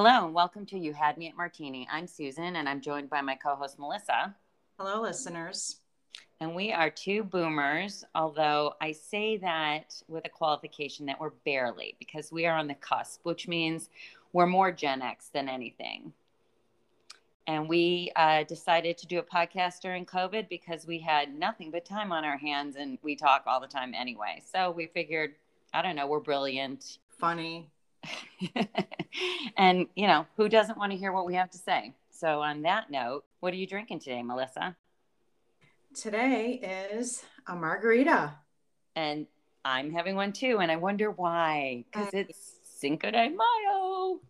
Hello and welcome to You Had Me at Martini. I'm Susan and I'm joined by my co host Melissa. Hello, listeners. And we are two boomers, although I say that with a qualification that we're barely because we are on the cusp, which means we're more Gen X than anything. And we uh, decided to do a podcast during COVID because we had nothing but time on our hands and we talk all the time anyway. So we figured, I don't know, we're brilliant. Funny. and, you know, who doesn't want to hear what we have to say? So, on that note, what are you drinking today, Melissa? Today is a margarita. And I'm having one too. And I wonder why, because mm. it's Cinco de Mayo.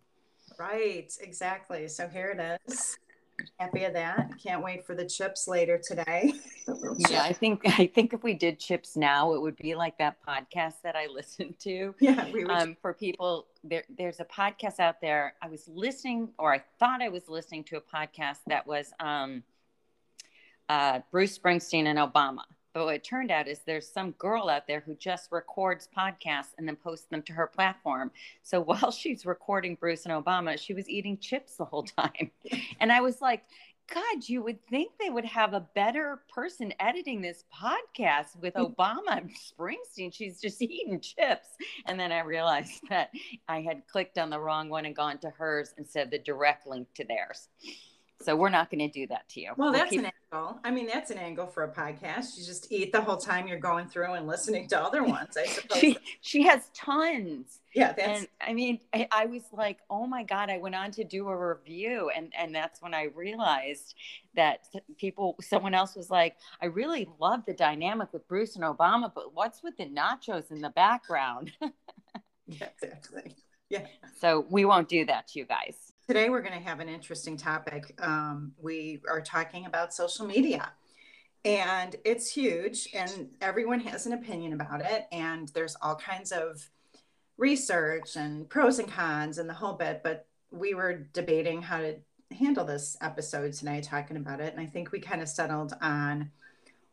Right, exactly. So here it is. Happy of that. Can't wait for the chips later today. yeah, I think I think if we did chips now, it would be like that podcast that I listened to. Yeah, we would. Um, for people, there, there's a podcast out there. I was listening, or I thought I was listening to a podcast that was um, uh, Bruce Springsteen and Obama. But what it turned out is there's some girl out there who just records podcasts and then posts them to her platform. So while she's recording Bruce and Obama, she was eating chips the whole time. And I was like, God, you would think they would have a better person editing this podcast with Obama and Springsteen. She's just eating chips. And then I realized that I had clicked on the wrong one and gone to hers instead of the direct link to theirs. So we're not going to do that to you. Well, that's we'll keep... an angle. I mean, that's an angle for a podcast. You just eat the whole time you're going through and listening to other ones. I suppose she she has tons. Yeah, that's. And I mean, I, I, was like, oh my god! I went on to do a review, and and that's when I realized that people, someone else was like, I really love the dynamic with Bruce and Obama, but what's with the nachos in the background? yeah, exactly. Yeah. So we won't do that to you guys. Today, we're going to have an interesting topic. Um, we are talking about social media, and it's huge, and everyone has an opinion about it. And there's all kinds of research and pros and cons and the whole bit. But we were debating how to handle this episode tonight, talking about it. And I think we kind of settled on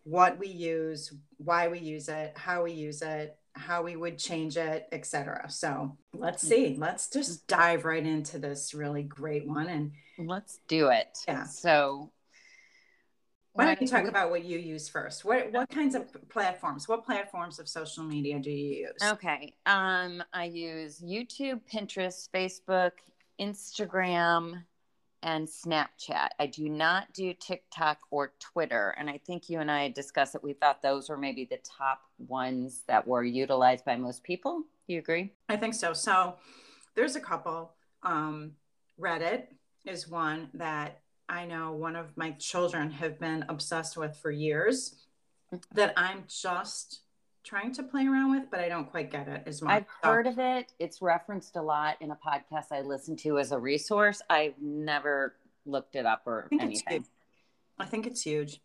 what we use, why we use it, how we use it, how we would change it, etc. So let's mm. see. Let's just dive right into this really great one and let's do it. Yeah. So why don't you talk about what you use first? What what kinds of platforms? What platforms of social media do you use? Okay. Um, I use YouTube, Pinterest, Facebook, Instagram, and Snapchat. I do not do TikTok or Twitter. And I think you and I discussed that we thought those were maybe the top ones that were utilized by most people. Do you agree? I think so. So there's a couple. Um, Reddit is one that I know one of my children have been obsessed with for years that I'm just trying to play around with, but I don't quite get it as much. I've heard of it. It's referenced a lot in a podcast I listen to as a resource. I've never looked it up or I anything. I think it's huge.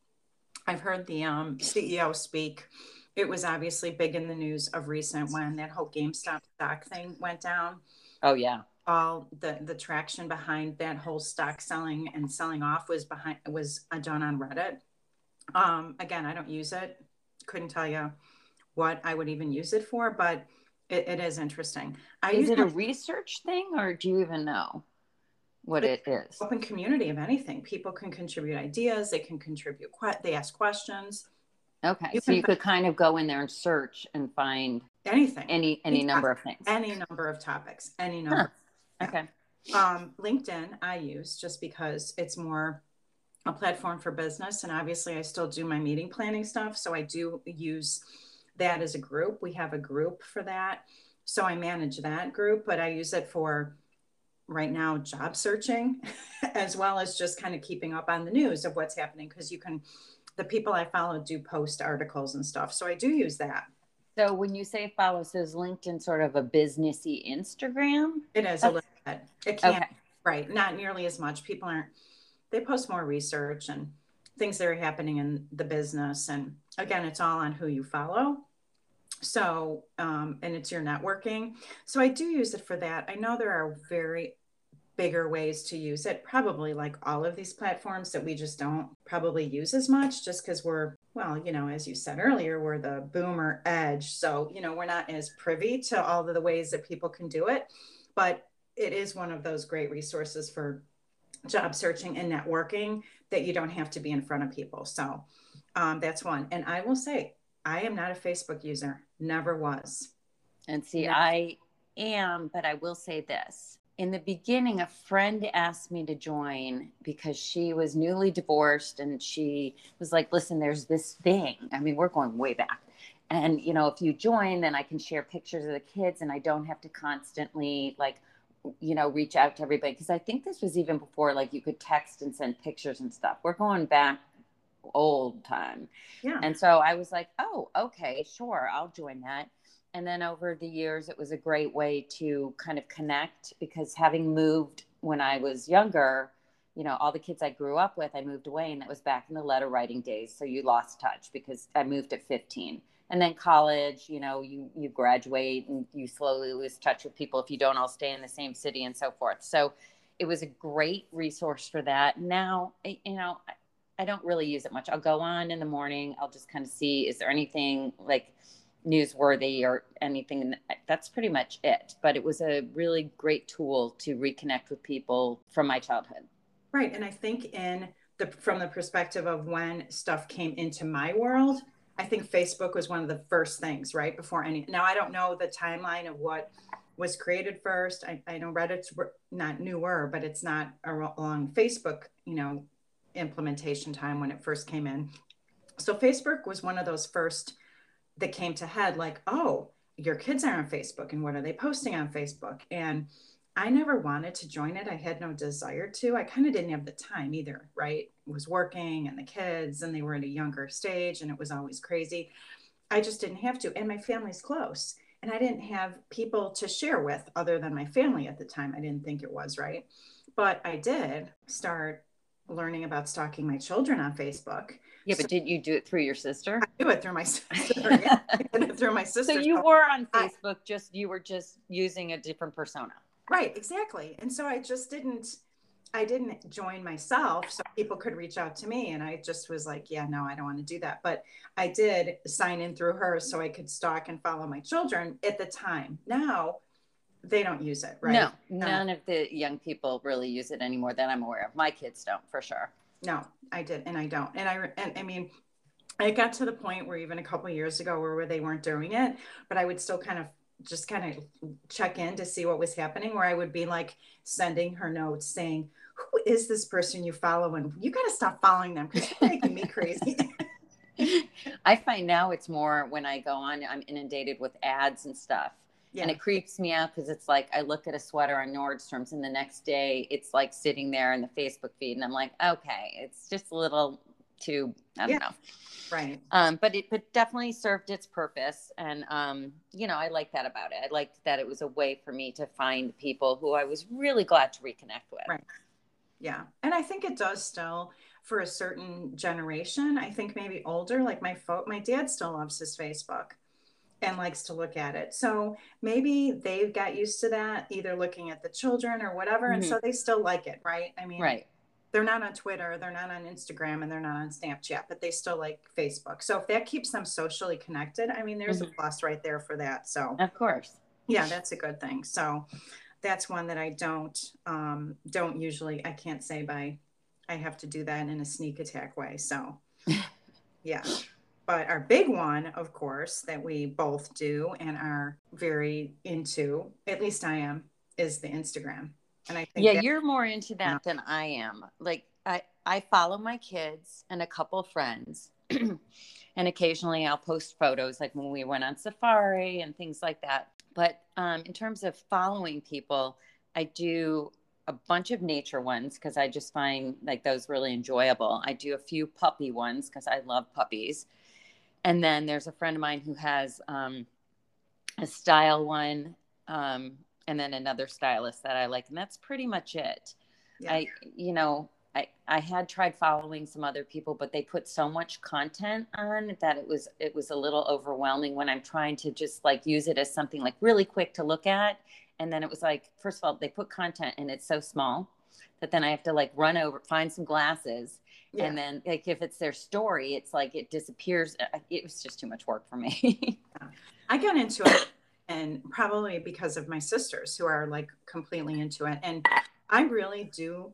I've heard the um, CEO speak. It was obviously big in the news of recent when that whole GameStop stock thing went down. Oh yeah. All the the traction behind that whole stock selling and selling off was behind was done on Reddit. Um, again, I don't use it. Couldn't tell you what I would even use it for, but it, it is interesting. I is it a research thing or do you even know what it is? Open community of anything. People can contribute ideas, they can contribute, they ask questions. Okay. You so you could kind of go in there and search and find anything, any, any number of things, any number of topics, any number. Huh. Okay. Um, LinkedIn I use just because it's more a platform for business. And obviously I still do my meeting planning stuff. So I do use that as a group. We have a group for that. So I manage that group, but I use it for right now job searching as well as just kind of keeping up on the news of what's happening because you can the people I follow do post articles and stuff. So I do use that. So when you say follow, so is LinkedIn sort of a businessy Instagram? It is That's, a little bit. It can't okay. right, not nearly as much. People aren't they post more research and things that are happening in the business. And again, it's all on who you follow. So, um, and it's your networking. So I do use it for that. I know there are very bigger ways to use it, probably like all of these platforms that we just don't probably use as much just because we're, well, you know, as you said earlier, we're the boomer edge. So, you know, we're not as privy to all of the ways that people can do it. But it is one of those great resources for job searching and networking that you don't have to be in front of people. So um, that's one. And I will say, I am not a Facebook user, never was. And see, I am, but I will say this. In the beginning, a friend asked me to join because she was newly divorced and she was like, listen, there's this thing. I mean, we're going way back. And, you know, if you join, then I can share pictures of the kids and I don't have to constantly like you know, reach out to everybody because I think this was even before like you could text and send pictures and stuff. We're going back old time. Yeah. And so I was like, oh, okay, sure, I'll join that. And then over the years, it was a great way to kind of connect because having moved when I was younger, you know, all the kids I grew up with, I moved away, and that was back in the letter writing days. So you lost touch because I moved at 15 and then college you know you you graduate and you slowly lose touch with people if you don't all stay in the same city and so forth so it was a great resource for that now eh, you know I don't really use it much. I'll go on in the morning. I'll just kind of see is there anything like newsworthy or anything. That's pretty much it. But it was a really great tool to reconnect with people from my childhood. Right, and I think in the from the perspective of when stuff came into my world, I think Facebook was one of the first things, right? Before any. Now, I don't know the timeline of what was created first. I, I know Reddit's not newer, but it's not along Facebook, you know, implementation time when it first came in. So Facebook was one of those first that came to head like, oh, your kids are on Facebook and what are they posting on Facebook? And I never wanted to join it. I had no desire to. I kind of didn't have the time either, right? Was working and the kids and they were at a younger stage and it was always crazy. I just didn't have to. And my family's close. And I didn't have people to share with other than my family at the time. I didn't think it was right. But I did start learning about stalking my children on Facebook. Yeah, but so, did you do it through your sister? I do it through my sister. yeah, through my sister. So you were on Facebook, I, just you were just using a different persona. Right, exactly. And so I just didn't I didn't join myself so people could reach out to me and I just was like, yeah, no, I don't want to do that. But I did sign in through her so I could stalk and follow my children at the time. Now they don't use it, right? No, none of the young people really use it anymore that I'm aware of. My kids don't, for sure. No, I did, and I don't. And I, and I mean, I got to the point where even a couple years ago, where, where they weren't doing it, but I would still kind of just kind of check in to see what was happening. Where I would be like sending her notes saying, "Who is this person you follow? And you got to stop following them because you're making me crazy." I find now it's more when I go on, I'm inundated with ads and stuff yeah. And it creeps me out because it's like I look at a sweater on Nordstrom's and the next day it's like sitting there in the Facebook feed and I'm like, okay, it's just a little too, I don't yeah. know. Right. Um, but it but definitely served its purpose. And um, you know, I like that about it. I liked that it was a way for me to find people who I was really glad to reconnect with. Right. Yeah. And I think it does still for a certain generation. I think maybe older, like my fo- my dad still loves his Facebook and likes to look at it. So maybe they've got used to that, either looking at the children or whatever. Mm-hmm. And so they still like it, right? I mean, right. They're not on Twitter, they're not on Instagram, and they're not on Snapchat, but they still like Facebook. So if that keeps them socially connected, I mean, there's mm-hmm. a plus right there for that. So, of course. Yeah, that's a good thing. So that's one that I don't um, don't usually. I can't say by. I have to do that in a sneak attack way. So, yeah. But our big one, of course, that we both do and are very into, at least I am, is the Instagram. And I think yeah, you're more into that than I am. Like I, I follow my kids and a couple friends. and occasionally I'll post photos like when we went on safari and things like that. But um, in terms of following people, I do a bunch of nature ones because I just find like those really enjoyable. I do a few puppy ones because I love puppies and then there's a friend of mine who has um, a style one um, and then another stylist that i like and that's pretty much it. Yeah. i you know I, I had tried following some other people but they put so much content on that it was it was a little overwhelming when i'm trying to just like use it as something like really quick to look at. And then it was like first of all they put content and it's so small that then i have to like run over find some glasses yeah. and then like if it's their story it's like it disappears it was just too much work for me i got into it and probably because of my sisters who are like completely into it. And I really do,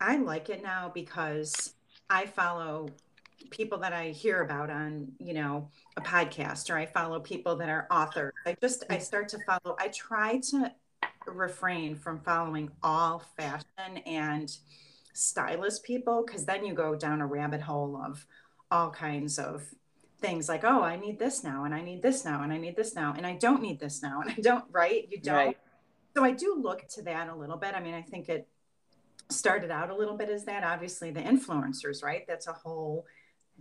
I like it now because I follow people that I hear about on, you know, a podcast or I follow people that are authors. I just, I start to follow, I try to refrain from following all fashion and stylist people because then you go down a rabbit hole of all kinds of things like oh i need this now and i need this now and i need this now and i don't need this now and i don't right? You don't. Right. so i do look to that a little bit. I mean i think it started out a little bit as that. Obviously the influencers right? That's a whole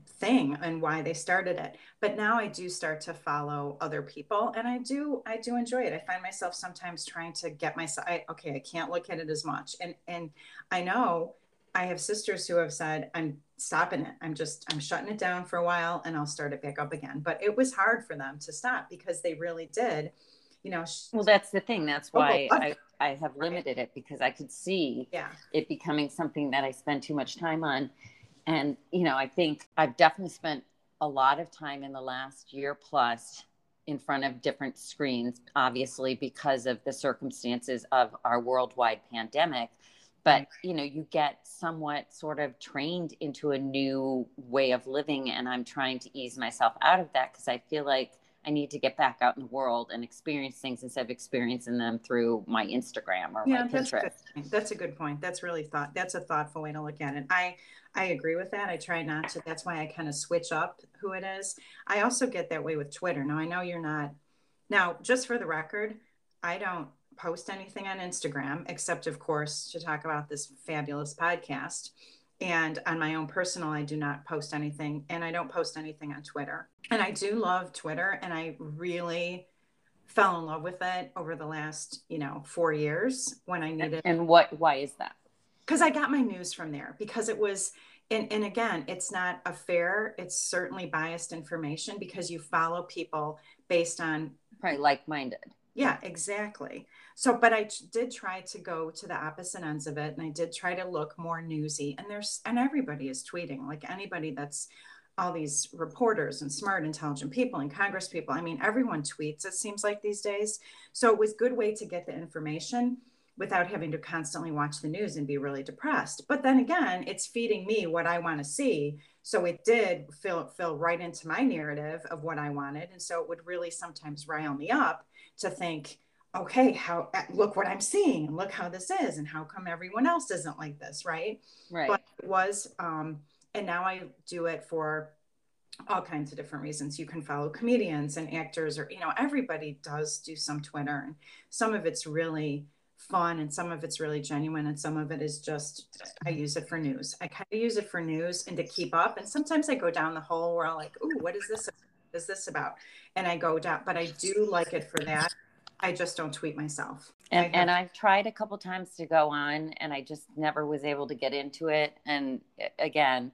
thing and why they started it. But now i do start to follow other people and i do i do enjoy it. I find myself sometimes trying to get myself I, okay i can't look at it as much. And and i know i have sisters who have said i'm stopping it. I'm just i'm shutting it down for a while and i'll start it back up again. But it was hard for them to stop because they really did you know well that's the thing. That's oh, why I, I have limited it because i could see yeah. it becoming something that i spend too much time on and, you know, I think I've definitely spent a lot of time in the last year plus in front of different screens, obviously, because of the circumstances of our worldwide pandemic. But, mm-hmm. you know, you get somewhat sort of trained into a new way of living. And I'm trying to ease myself out of that because I feel like I need to get back out in the world and experience things instead of experiencing them through my Instagram or yeah, my Pinterest. That's, that's a good point. That's really thought. That's a thoughtful way to look at it. I I agree with that. I try not to. That's why I kind of switch up who it is. I also get that way with Twitter. Now I know you're not. Now, just for the record, I don't post anything on Instagram except, of course, to talk about this fabulous podcast. And on my own personal, I do not post anything and I don't post anything on Twitter. And I do love Twitter and I really fell in love with it over the last, you know, four years when I needed. And what, why is that? Because I got my news from there because it was, and, and again, it's not a fair, it's certainly biased information because you follow people based on. Probably like minded. Yeah, exactly. So, but I did try to go to the opposite ends of it, and I did try to look more newsy. And there's and everybody is tweeting, like anybody that's all these reporters and smart, intelligent people and Congress people. I mean, everyone tweets. It seems like these days. So it was good way to get the information without having to constantly watch the news and be really depressed. But then again, it's feeding me what I want to see. So it did fill fill right into my narrative of what I wanted, and so it would really sometimes rile me up to think okay, how uh, look what I'm seeing and look how this is and how come everyone else isn't like this, right? Right. But it was um and now I do it for all kinds of different reasons. You can follow comedians and actors or you know, everybody does do some Twitter and some of it's really fun and some of it's really genuine and some of it is just I use it for news. I kind of use it for news and to keep up and sometimes I go down the hole where I'm like, "Ooh, what is this? Is this about?" And I go down, but I do like it for that I just don't tweet myself. And, and I've tried a couple times to go on and I just never was able to get into it. And again,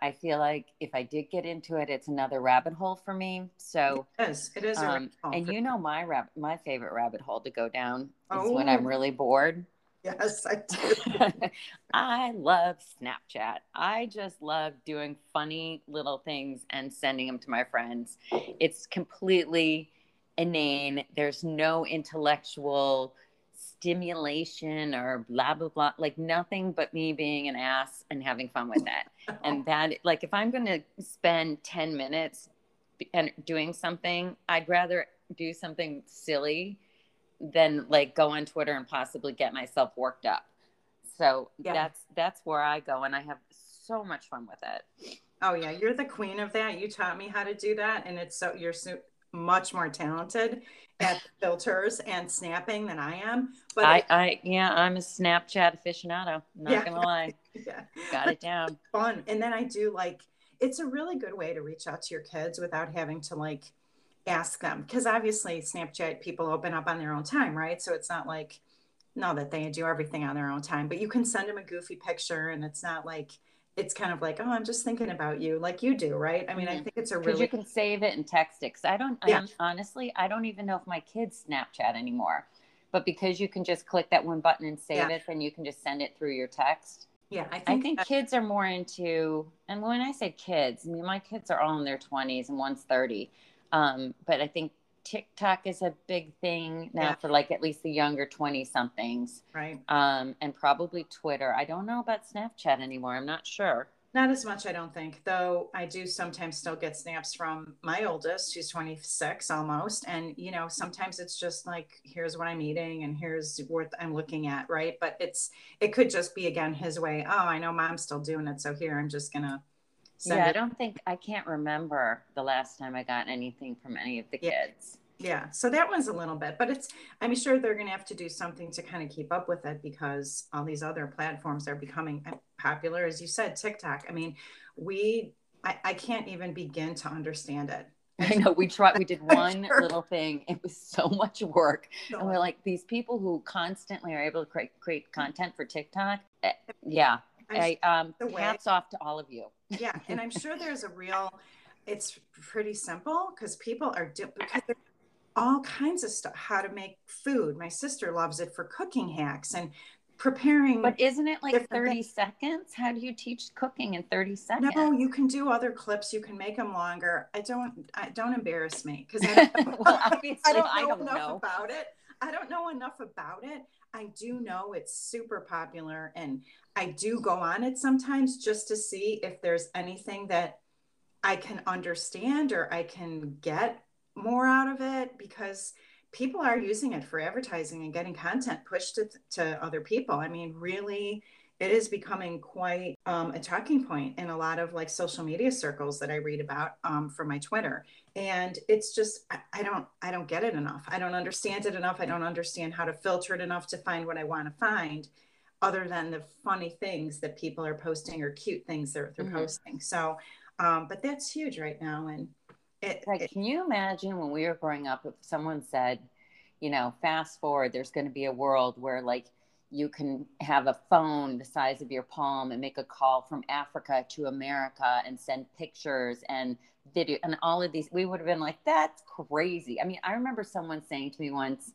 I feel like if I did get into it, it's another rabbit hole for me. So it is. It is. Um, and you know my my favorite rabbit hole to go down is oh. when I'm really bored. Yes, I do. I love Snapchat. I just love doing funny little things and sending them to my friends. It's completely inane. There's no intellectual stimulation or blah blah blah like nothing but me being an ass and having fun with that and that like if i'm going to spend 10 minutes and doing something i'd rather do something silly than like go on twitter and possibly get myself worked up. So yeah. that's that's where i go and i have so much fun with it. Oh yeah. You're the queen of that. You taught me how to do that and it's so you're so much more talented at filters and snapping than I am. But I, I yeah, I'm a Snapchat aficionado. Not yeah. gonna lie. yeah. Got it down. Fun. And then I do like it's a really good way to reach out to your kids without having to like ask them. Because obviously Snapchat people open up on their own time, right? So it's not like no that they do everything on their own time, but you can send them a goofy picture and it's not like it's kind of like, oh, I'm just thinking about you, like you do, right? I mean, mm-hmm. I think it's a really you can save it and text it. Cause I don't, yeah. I honestly, I don't even know if my kids Snapchat anymore, but because you can just click that one button and save yeah. it, then you can just send it through your text. Yeah, I think, I think kids are more into, and when I say kids, I mean my kids are all in their 20s and one's 30. Um, but I think TikTok is a big thing now Yeah. for like at least the younger 20 somethings. right. Um, and probably Twitter. I don't know about Snapchat anymore. I'm not sure. Not as much, I don't think, though I do sometimes still get snaps from my oldest, who's 26 almost. And, you know, sometimes it's just like, here's what I'm eating and here's what I'm looking at, right? But it's, it could just be, again, his way. Oh, I know mom's still doing it. So here, I'm just going to yeah, I don't think I can't remember the last time I got anything from any of the Yeah. kids. Yeah. So that one's a little bit, but it's, I'm sure they're going to have to do something to kind of keep up with it because all these other platforms are becoming uh, popular. As you said, TikTok. I mean, we, I, I can't even begin to understand it. I know we tried. We did one Sure. little thing. It was so much work, and we're like these people who constantly are able to create create content for TikTok. eh, Yeah, I um hats off to all of you. yeah and i'm sure there's a real it's pretty simple because people are because there's all kinds of stuff how to make food my sister loves it for cooking hacks and preparing But isn't it like Different thirty seconds? How do you teach cooking in thirty seconds? no you can do other clips you can make them longer i don't i don't embarrass me because I, don't- well, obviously, I don't know I don't enough know. about it. I don't know enough about it. I do know it's super popular and I do go on it sometimes just to see if there's anything that I can understand or I can get more out of it because people are using it for advertising and getting content pushed to, to other people. I mean, really, it is becoming quite um, a talking point in a lot of like social media circles that I read about um, from my Twitter. And it's just I, I don't i don't get it enough. I don't understand it enough. I don't understand how to filter it enough to find what i want to find other than the funny things that people are posting or cute things that they're Mhm. posting. So um, but that's huge right now and it, Like, it can you imagine when we were growing up if someone said, you know, fast forward, there's going to be a world where like you can have a phone the size of your palm and make a call from Africa to America and send pictures and video and all of these. We would have been like, that's crazy. I mean, I remember someone saying to me once,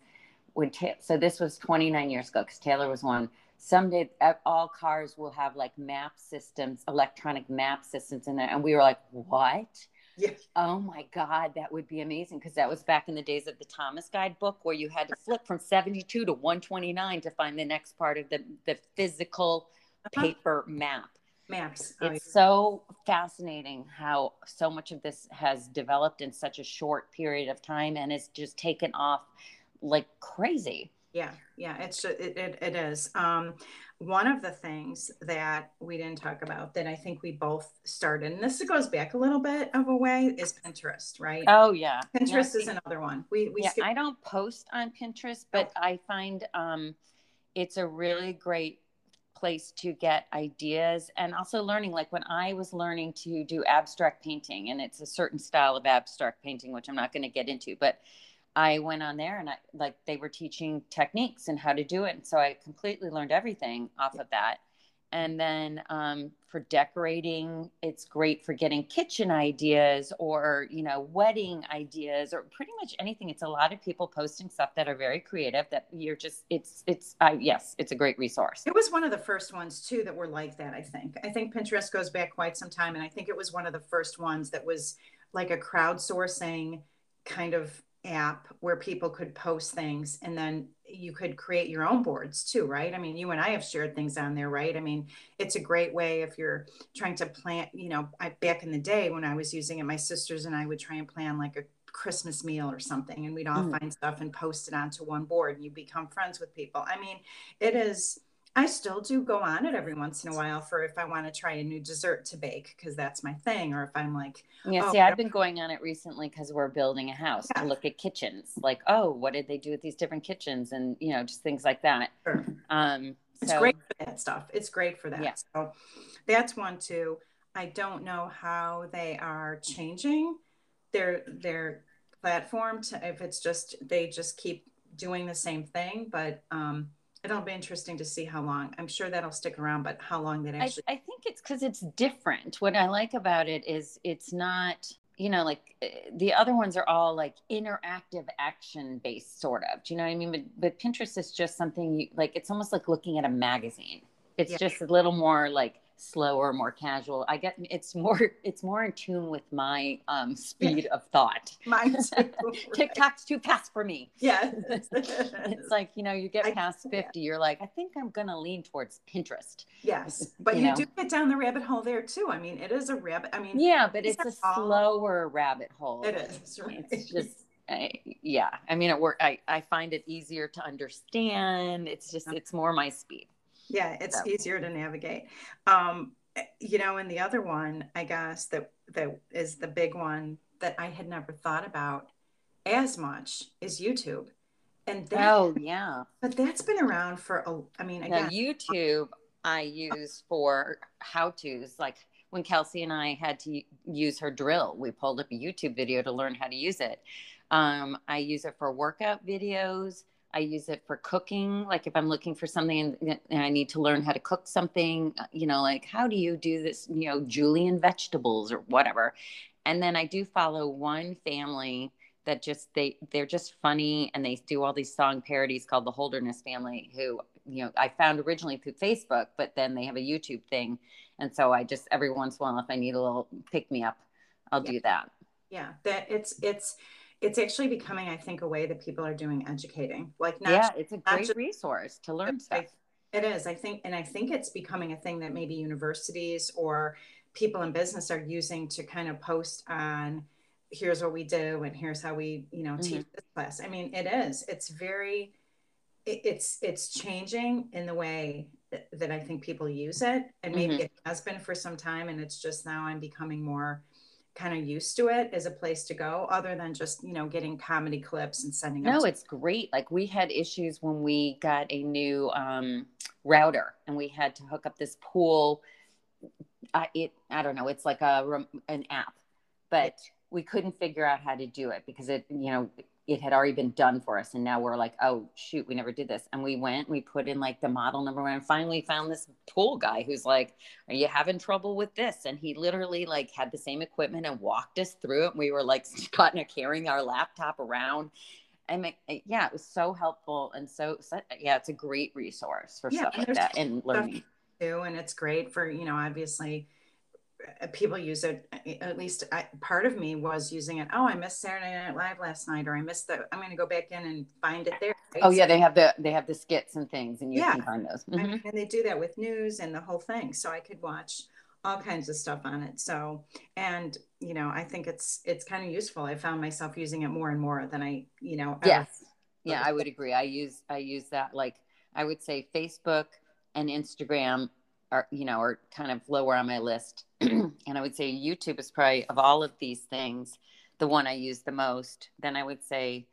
when Ta- so this was 29 years ago because Taylor was one. Someday all cars will have like map systems, electronic map systems in there, and we were like, "What?" Yeah Oh my God, that would be amazing because that was back in the days of the Thomas Guide book where you had to flip from 72 to 129 to find the next part of the, the physical Uh-huh. paper map. maps Oh, It's so fascinating how so much of this has developed in such a short period of time and it's just taken off like crazy. Yeah yeah it's it, it, it is. Um, one of the things that we didn't talk about that i think we both started and this goes back a little bit of a way is pinterest right? Oh, yeah. pinterest Yeah, is another one. We we yeah, skipped I don't post on Pinterest, but I find um, it's a really great place to get ideas and also learning. Like when I was learning to do abstract painting, and it's a certain style of abstract painting, which I'm not going to get into, but I went on there and I like they were teaching techniques and how to do it. And so I completely learned everything off of that. And then um, for decorating, it's great for getting kitchen ideas or, you know, wedding ideas or pretty much anything. It's a lot of people posting stuff that are very creative that you're just, it's, it's, uh, yes, it's a great resource. It was one of the first ones too that were like that, I think. I think Pinterest goes back quite some time and I think it was one of the first ones that was like a crowdsourcing kind of app where people could post things and then you could create your own boards too, right? I mean, you and I have shared things on there, right? I mean, it's a great way if you're trying to plan, you know, I, back in the day when I was using it, my sisters and I would try and plan like a Christmas meal or something and we'd all Mm. find stuff and post it onto one board and you become friends with people. I mean, it is I still do go on it every once in a while for if I want to try a new dessert to bake because that's my thing, or if I'm like, Yeah, Oh, see. I've been going on it recently because we're building a house Yeah. to look at kitchens. Like, oh, what did they do with these different kitchens, and you know, just things like that. sure. Um, it's so, great for that stuff. It's great for that. Yeah. So that's one too. I don't know how they are changing their their platform to if it's just they just keep doing the same thing, but um it'll be interesting to see how long. I'm sure that'll stick around, but how long that actually I think it's because it's different. What I like about it is it's not, you know, like eh, the other ones are all like interactive action based, sort of. Do you know what I mean? But, but Pinterest is just something you like, it's almost like looking at a magazine. It's Yeah. just a little more like slower, more casual. I get it's more it's more in tune with my um, speed of thought. Mine too. TikTok's too fast for me. Yeah. it's like, you know, you get I- past 50, you're like, I think I'm gonna lean towards Pinterest. yes, but You you, know. do get down the rabbit hole there too. I mean, it is a rabbit. I mean, Yeah, but it's a all- slower rabbit hole. it is. Right? It's just I, yeah. I mean, it work. I I find it easier to understand. It's just it's more my speed. Yeah it's So. easier to navigate um you know and the other one i guess that that is the big one that i had never thought about as much is youtube and that Oh yeah. but that's been around for a i mean Now again YouTube I use for how tos. Like when Kelsey and I had to use her drill, we pulled up a YouTube video to learn how to use it. Um, I use it for workout videos. I use it for cooking. Like if I'm looking for something and, and I need to learn how to cook something, uh, you know, like how do you do this, you know, julienne vegetables or whatever. And then I do follow one family that just they they're just funny and they do all these song parodies called the Holderness family who you know I found originally through Facebook but then they have a YouTube thing and so I just every once in a while if I need a little pick me up I'll Yeah. do that. yeah that it's it's it's actually becoming i think a way that people are doing educating like not yeah, it's a great just- resource to learn stuff. It is, I think, and I think it's becoming a thing that maybe universities or people in business are using to kind of post on here's what we do and here's how we, you know, teach mm-hmm. this class. I mean, it is. It's very it, it's it's changing in the way that, that I think people use it. And maybe mm-hmm. it has been for some time and it's just now I'm becoming more kind of used to it as a place to go other than just, you know, getting comedy clips and sending No, to it's great. Like we had issues when we got a new um, router and we had to hook up this pool. I it I don't know. It's like a an app, but we couldn't figure out how to do it because it you know it had already been done for us, and now we're like, oh shoot, we never did this. And we went, we put in like the model number one, and finally found this pool guy who's like, are you having trouble with this? And he literally like had the same equipment and walked us through it. We were like kind of carrying our laptop around. I mean, yeah, it was so helpful and so, so yeah, it's a great resource for Yeah, stuff and like that and learning. too and it's great for you know obviously Uh, people use it uh, at least I, part of me was using it oh i missed saturday night live last night or i missed the i'm going to go back in and find it there right? Oh yeah, they have the they have the skits and things, and you Yeah. can find those. I Mhm. mean, and they do that with news and the whole thing so i could watch all kinds of stuff on it so and you know i think it's it's kind of useful i found myself using it more and more than i you know Yes, yeah, I would agree. I use I use that like I would say Facebook and Instagram are you know are kind of lower on my list, and I would say YouTube is probably of all of these things the one I use the most. Then I would say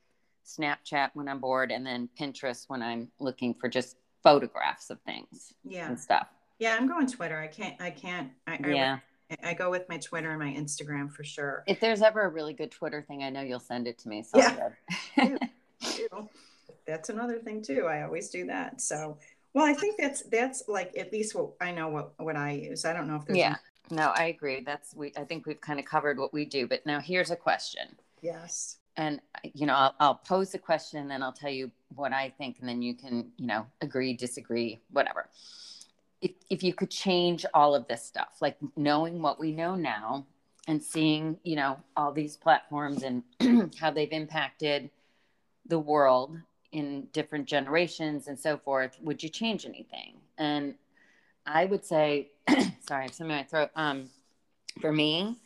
Snapchat when I'm bored, and then Pinterest when I'm looking for just photographs of things yeah and stuff. yeah i'm going twitter i can't i can't i, I Yeah. I go with my Twitter and my Instagram for sure. If there's ever a really good Twitter thing, I know you'll send it to me. So Yeah. That's another thing too. I always do that. So, well, I think that's that's like at least what I know what what I use. I don't know if there's yeah. No, I agree. That's we. I think we've kind of covered what we do. But now here's a question, yes. and you know, I'll, I'll pose the question, and then I'll tell you what I think, and then you can, you know, agree, disagree, whatever. If if you could change all of this stuff, like knowing what we know now, and seeing, you know, all these platforms and how they've impacted the world in different generations and so forth, would you change anything? And I would say, sorry, I have something in my throat. Um, for me,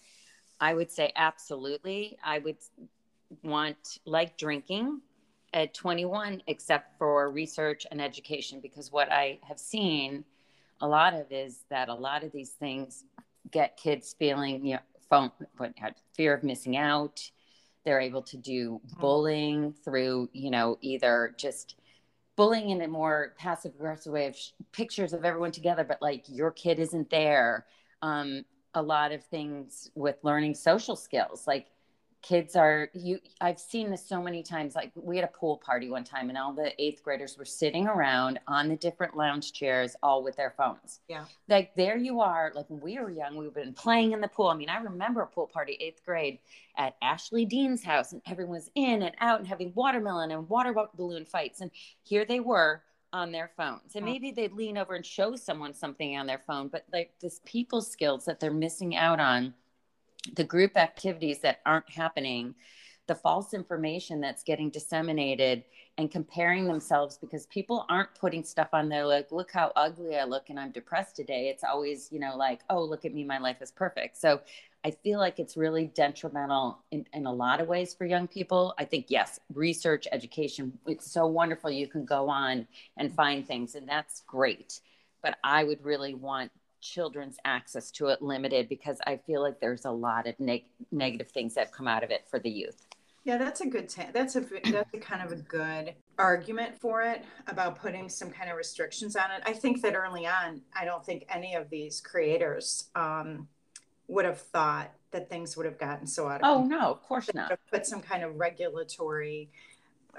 I would say absolutely. I would want like drinking at 21, except for research and education, because what I have seen a lot of is that a lot of these things get kids feeling, you know, phone, fear of missing out. They're able to do bullying through, you know, either just bullying in a more passive aggressive way of sh- pictures of everyone together, but like your kid isn't there. Um, a lot of things with learning social skills, like kids are you i've seen this so many times like we had a pool party one time and all the eighth graders were sitting around on the different lounge chairs all with their phones. Yeah. like there you are like when we were young we've been playing in the pool. I mean i remember a pool party eighth grade at ashley dean's house and everyone was in and out and having watermelon and water balloon fights and here they were on their phones. And maybe they'd lean over and show someone something on their phone but like this people skills that they're missing out on the group activities that aren't happening the false information that's getting disseminated and comparing themselves because people aren't putting stuff on there like look how ugly i look and i'm depressed today. It's always you know like oh look at me my life is perfect. So i feel like it's really detrimental in, in a lot of ways for young people. I think yes research education it's so wonderful you can go on and find things and that's great. But i would really want children's access to it limited because i feel like there's a lot of neg- negative things that come out of it for the youth yeah, that's a good. T- that's a that's a kind of a good argument for it about putting some kind of restrictions on it. I think that early on, I don't think any of these creators um, would have thought that things would have gotten so out of. Oh no, of course not. Put some kind of regulatory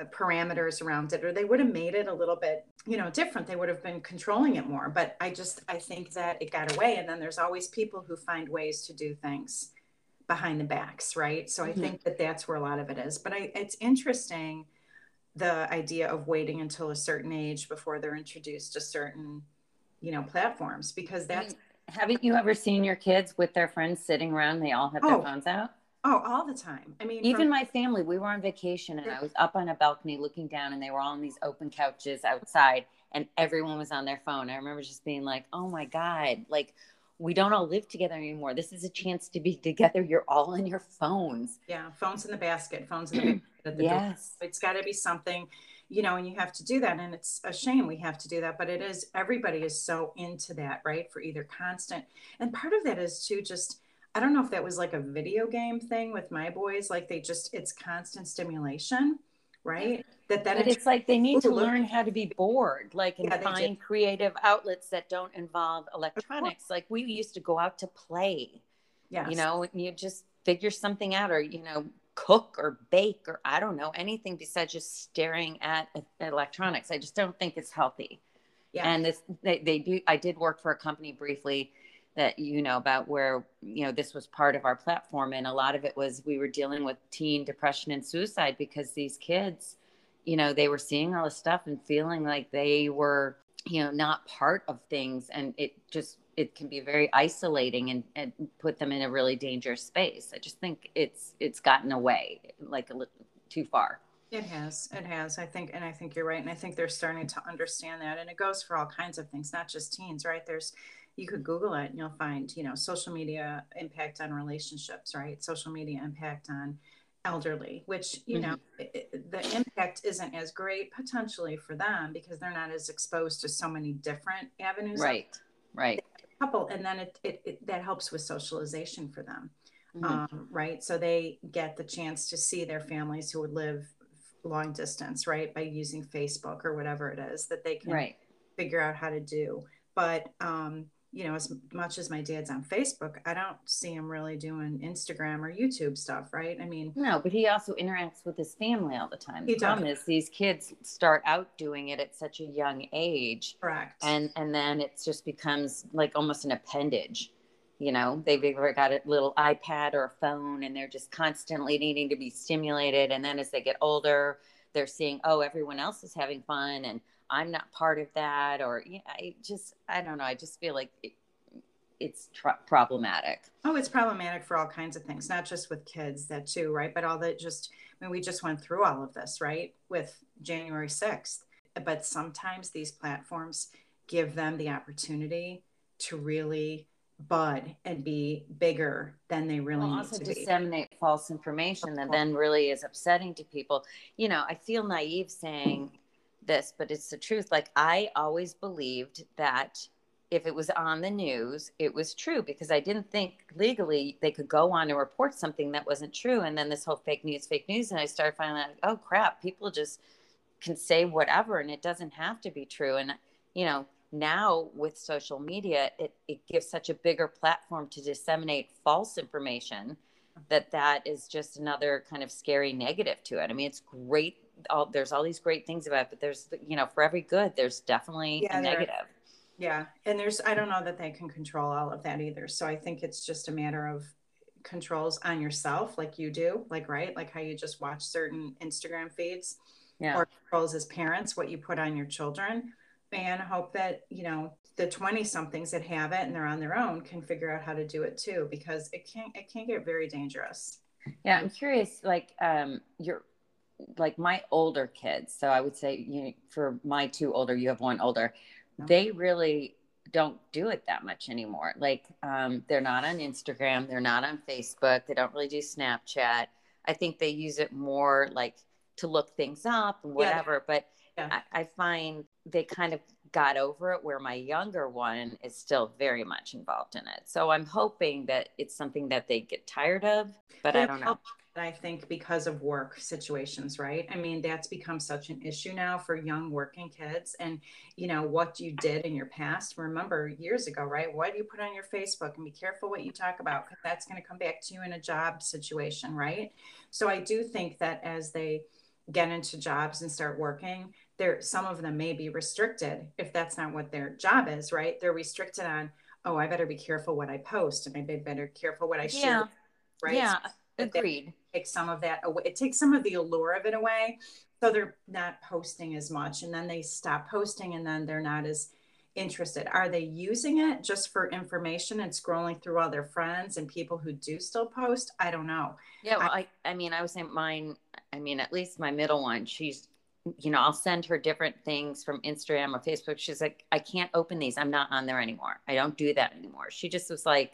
parameters around it, or they would have made it a little bit, you know, different. They would have been controlling it more. But I just I think that it got away, and then there's always people who find ways to do things behind the backs, right? So mm-hmm. I think that that's where a lot of it is. But I, it's interesting the idea of waiting until a certain age before they're introduced to certain, you know, platforms because that's. haven't you ever seen your kids with their friends sitting around? They all have their oh. phones out. Oh, all the time. I mean, even from- my family, we were on vacation and I was up on a balcony looking down and they were all on these open couches outside and everyone was on their phone. I remember just being like, oh my God, like we don't all live together anymore. This is a chance to be together. You're all in your phones. Yeah, phones in the basket, phones in the basket. yes. Door. It's got to be something, you know, and you have to do that. And it's a shame we have to do that, but it is, everybody is so into that, right? For either constant. And part of that is too, just, I don't know if that was like a video game thing with my boys, like they just, it's constant stimulation right? That that but it's like they need to learn how to be bored, like and yeah, find creative outlets that don't involve electronics. Like we used to go out to play. Yeah. You know, and you just figure something out or, you know, cook or bake or I don't know, anything besides just staring at electronics. I just don't think it's healthy. Yeah. And this they, they do I did work for a company briefly that you know about where you know this was part of our platform and a lot of it was we were dealing with teen depression and suicide because these kids you know they were seeing all this stuff and feeling like they were you know not part of things and it just it can be very isolating and, and put them in a really dangerous space. I just think it's it's gotten away like a little too far. It has it has. I think and i think you're right and i think they're starting to understand that and it goes for all kinds of things not just teens right? There's you could Google it and you'll find, you know, social media impact on relationships, right? Social media impact on elderly, which, you mm-hmm. know, it, the impact isn't as great potentially for them because they're not as exposed to so many different avenues. Right. Right. Couple, and then it, it, it, that helps with socialization for them. Mm-hmm. Um, right. So they get the chance to see their families who would live long distance, right, by using Facebook or whatever it is that they can right. figure out how to do. But um, you know, as much as my dad's on Facebook, I don't see him really doing Instagram or YouTube stuff, right? I mean, no, but he also interacts with his family all the time. The problem is these kids start out doing it at such a young age, correct? And and then it just becomes like almost an appendage. You know, they've either got a little iPad or a phone, and they're just constantly needing to be stimulated. And then as they get older, they're seeing, oh, everyone else is having fun, and I'm not part of that, or yeah, I just I don't know. I just feel like it, it's tr- problematic. Oh, it's problematic for all kinds of things, not just with kids, that too, right? But all that just I mean, we just went through all of this, right, with January sixth. But sometimes these platforms give them the opportunity to really bud and be bigger than they really well, also disseminate false information that then really is upsetting to people you know i feel naive saying this, but it's the truth. Like I always believed that if it was on the news, it was true because I didn't think legally they could go on and report something that wasn't true. And then this whole fake news, fake news, and I started finding out, oh crap, people just can say whatever and it doesn't have to be true. And you know, now with social media, it, it gives such a bigger platform to disseminate false information that that is just another kind of scary negative to it. I mean, it's great all there's all these great things about it, but there's you know for every good there's definitely yeah, a negative. Yeah, and there's I don't know that they can control all of that either. So I think it's just a matter of controls on yourself, like you do, like right, like how you just watch certain Instagram feeds. yeah. or controls as parents what you put on your children and hope that you know the 20 somethings that have it and they're on their own can figure out how to do it too because it can it can get very dangerous yeah i'm curious like um you're like my older kids so i would say you know, for my two older you have one older they really don't do it that much anymore. Like um, they're not on instagram they're not on facebook they don't really do snapchat. I think they use it more like to look things up and whatever yeah. but yeah. I, I find they kind of got over it where my younger one is still very much involved in it. So i'm hoping that it's something that they get tired of but i don't know I think because of work situations, right? I mean, that's become such an issue now for young working kids. And, you know, what you did in your past, remember years ago, right? What do you put on your Facebook and be careful what you talk about because that's going to come back to you in a job situation, right? So I do think that as they get into jobs and start working, there some of them may be restricted if that's not what their job is, right? They're restricted on, oh, I better be careful what I post and I better be careful what I share. Yeah. Right. Yeah. Agreed. Some of that away. It takes some of the allure of it away. So they're not posting as much and then they stop posting and then they're not as interested. Are they using it just for information and scrolling through all their friends and people who do still post? I don't know. Yeah, well, I, I, I mean, I was saying mine, I mean, at least my middle one, she's, you know, I'll send her different things from Instagram or Facebook. She's like, I can't open these. I'm not on there anymore. I don't do that anymore. She just was like,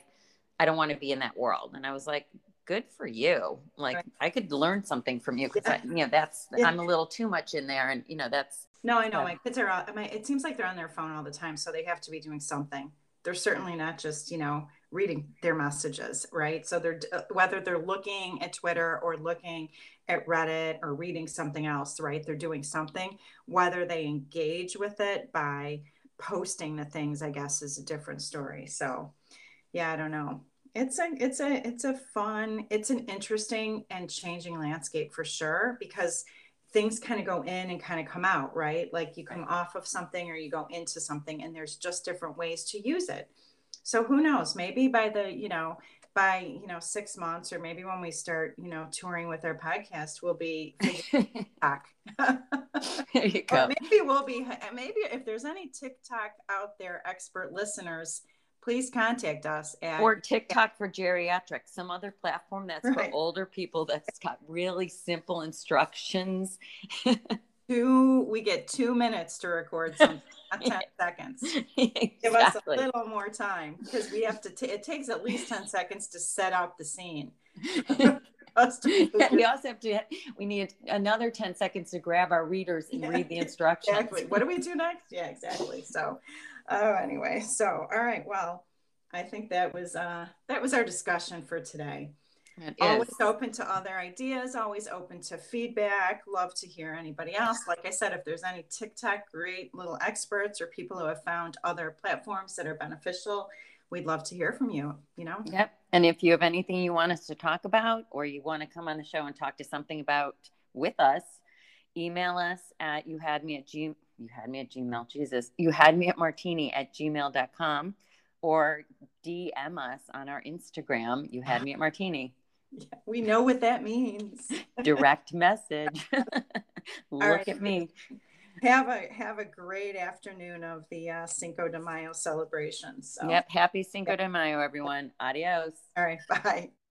I don't want to be in that world. And I was like, good for you. Like right. I could learn something from you because yeah. you know that's yeah. I'm a little too much in there, and you know that's. No, I know uh, my kids are. I mean, it seems like they're on their phone all the time, so they have to be doing something. They're certainly not just you know reading their messages, right? So they're uh, whether they're looking at Twitter or looking at Reddit or reading something else, right? They're doing something. Whether they engage with it by posting the things, I guess, is a different story. So, yeah, I don't know it's a it's a it's a fun it's an interesting and changing landscape for sure because things kind of go in and kind of come out right like you come off of something or you go into something and there's just different ways to use it so who knows maybe by the you know by you know six months or maybe when we start you know touring with our podcast we'll be TikTok. there you go. maybe we'll be maybe if there's any TikTok out there expert listeners please contact us at or TikTok for geriatrics, some other platform that's right. for older people that's got really simple instructions. two, we get two minutes to record something, not 10 seconds. Exactly. Give us a little more time because we have to, t- it takes at least 10 seconds to set up the scene. we also have to we need another 10 seconds to grab our readers and yeah, read the instructions exactly what do we do next yeah exactly so oh anyway so all right well i think that was uh that was our discussion for today. It always is. open to other ideas always open to feedback love to hear anybody else. Like i said if there's any tiktok great little experts or people who have found other platforms that are beneficial we'd love to hear from you you know? Yep and if you have anything you want us to talk about or you want to come on the show and talk to something about with us email us at you had me at g you had me at Gmail, Jesus, you had me at martini at gmail.com or DM us on our Instagram. You had me at martini. Yeah, we know what that means. Direct message. Look right. at me. Have a have a great afternoon of the uh, Cinco de Mayo celebration. So. Yep. Happy Cinco de Mayo, everyone. Adios. All right. Bye.